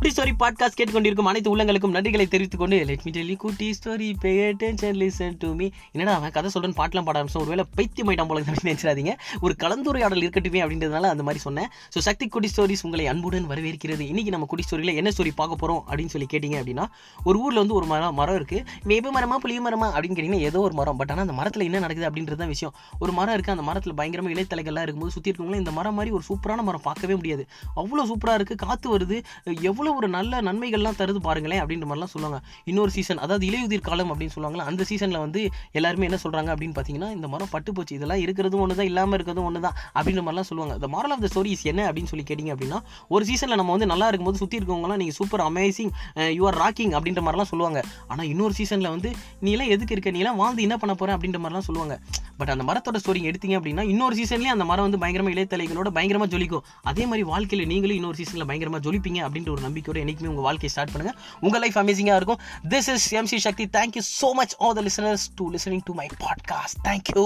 குட்டி story podcast கேட்டுக்கொண்டிருக்கும் அனைத்து உள்ளங்களுக்கும் நன்றிகளை தெரிவித்துக் கொண்டு லெட் மீ டெல்லி குட்டி story pay attention listen to me என்னடா அவன் கதை சொல்றேன் பாட்டெலாம் பாட ஆரம்பிச்சோம் ஒருவேளை பைத்தியமாயிட்டான் போல அப்படின்னு நினைச்சிடாதீங்க. ஒரு கலந்துரையாடல் இருக்கட்டுமே அப்படின்றதுனால அந்த மாதிரி சொன்னேன். ஸோ சக்தி குட்டி ஸ்டோரிஸ் உங்களை அன்புடன் வரவேற்கிறது. இன்னைக்கு நம்ம குட்டி ஸ்டோரியில் என்ன ஸ்டோரி பார்க்க போறோம் அப்படின்னு சொல்லி கேட்டிங்க அப்படின்னா ஒரு ஊரில் வந்து ஒரு மரம் மரம் இருக்குது வேப்ப மரமா புளிய மரமா அப்படின்னு கேட்டிங்கன்னா ஏதோ ஒரு மரம். பட் ஆனால் அந்த மரத்தில் என்ன நடக்குது அப்படின்றது தான் விஷயம். ஒரு மரம் இருக்குது அந்த மரத்தில் பயங்கரமாக இலைத்தலைகள்லாம் இருக்கும்போது சுற்றி இருக்கவங்களும் இந்த மரம் மாதிரி ஒரு சூப்பரான மரம் பார்க்கவே முடியாது. அவ்வளோ சூப்பராக இருக்குது காற்று வருது. எவ்வளோ ஒரு நல்ல நன்மைகள்லாம் தருது பாருங்களேன் அப்படின்ற மாதிரிலாம் சொல்லுவாங்க. இன்னொரு சீசன் அதாவது இலையுதிர் காலம் அப்படின்னு சொல்லுவாங்களா அந்த சீசனில் வந்து எல்லாருமே என்ன சொல்கிறாங்க அப்படின்னு பார்த்தீங்கன்னா இந்த மரம் பட்டு போச்சு இதெல்லாம் இருக்கிறதும் ஒன்று தான் இல்லாமல் இருக்கிறதும் ஒன்று தான் அப்படின்ற மாதிரிலாம் சொல்லுவாங்க. இந்த மாரல் ஆஃப் த ஸ்டோரிஸ் என்ன அப்படின்னு சொல்லி கேட்டிங்க அப்படின்னா ஒரு சீசனில் நம்ம வந்து நல்லா இருக்கும்போது சுற்றி இருக்கவங்களாம் நீங்கள் super amazing you are rocking அப்படின்ற மாதிரிலாம் சொல்லுவாங்க. ஆனால் இன்னொரு சீசனில் வந்து நீ எல்லாம் எதுக்கு இருக்க? நீ எல்லாம் வாழ்ந்து என்ன பண்ண போகிறேன் அப்படின்ற மாதிரிலாம் சொல்லுவாங்க. பட் அந்த மரத்தோட ஸ்டோரி எடுத்தீங்க அப்படின்னா இன்னொரு சீசன்லேயே அந்த மரம் வந்து பயங்கரமாக இலைத்தலைகளோட பயங்கரமாக ஜொலிக்கும். அதே மாதிரி வாழ்க்கையில் நீங்களும் இன்னொரு சீசனில் பயங்கரமாக ஜொலிப்பீங்க அப்படின்ற ஒரு நம்பிக்கையோட என்றைக்குமே உங்கள் வாழ்க்கையை ஸ்டார்ட் பண்ணுங்கள் உங்கள் லைஃப் அமேசிங்காக இருக்கும். This is MC Shakthi thank you so much all the listeners to listening to my podcast thank you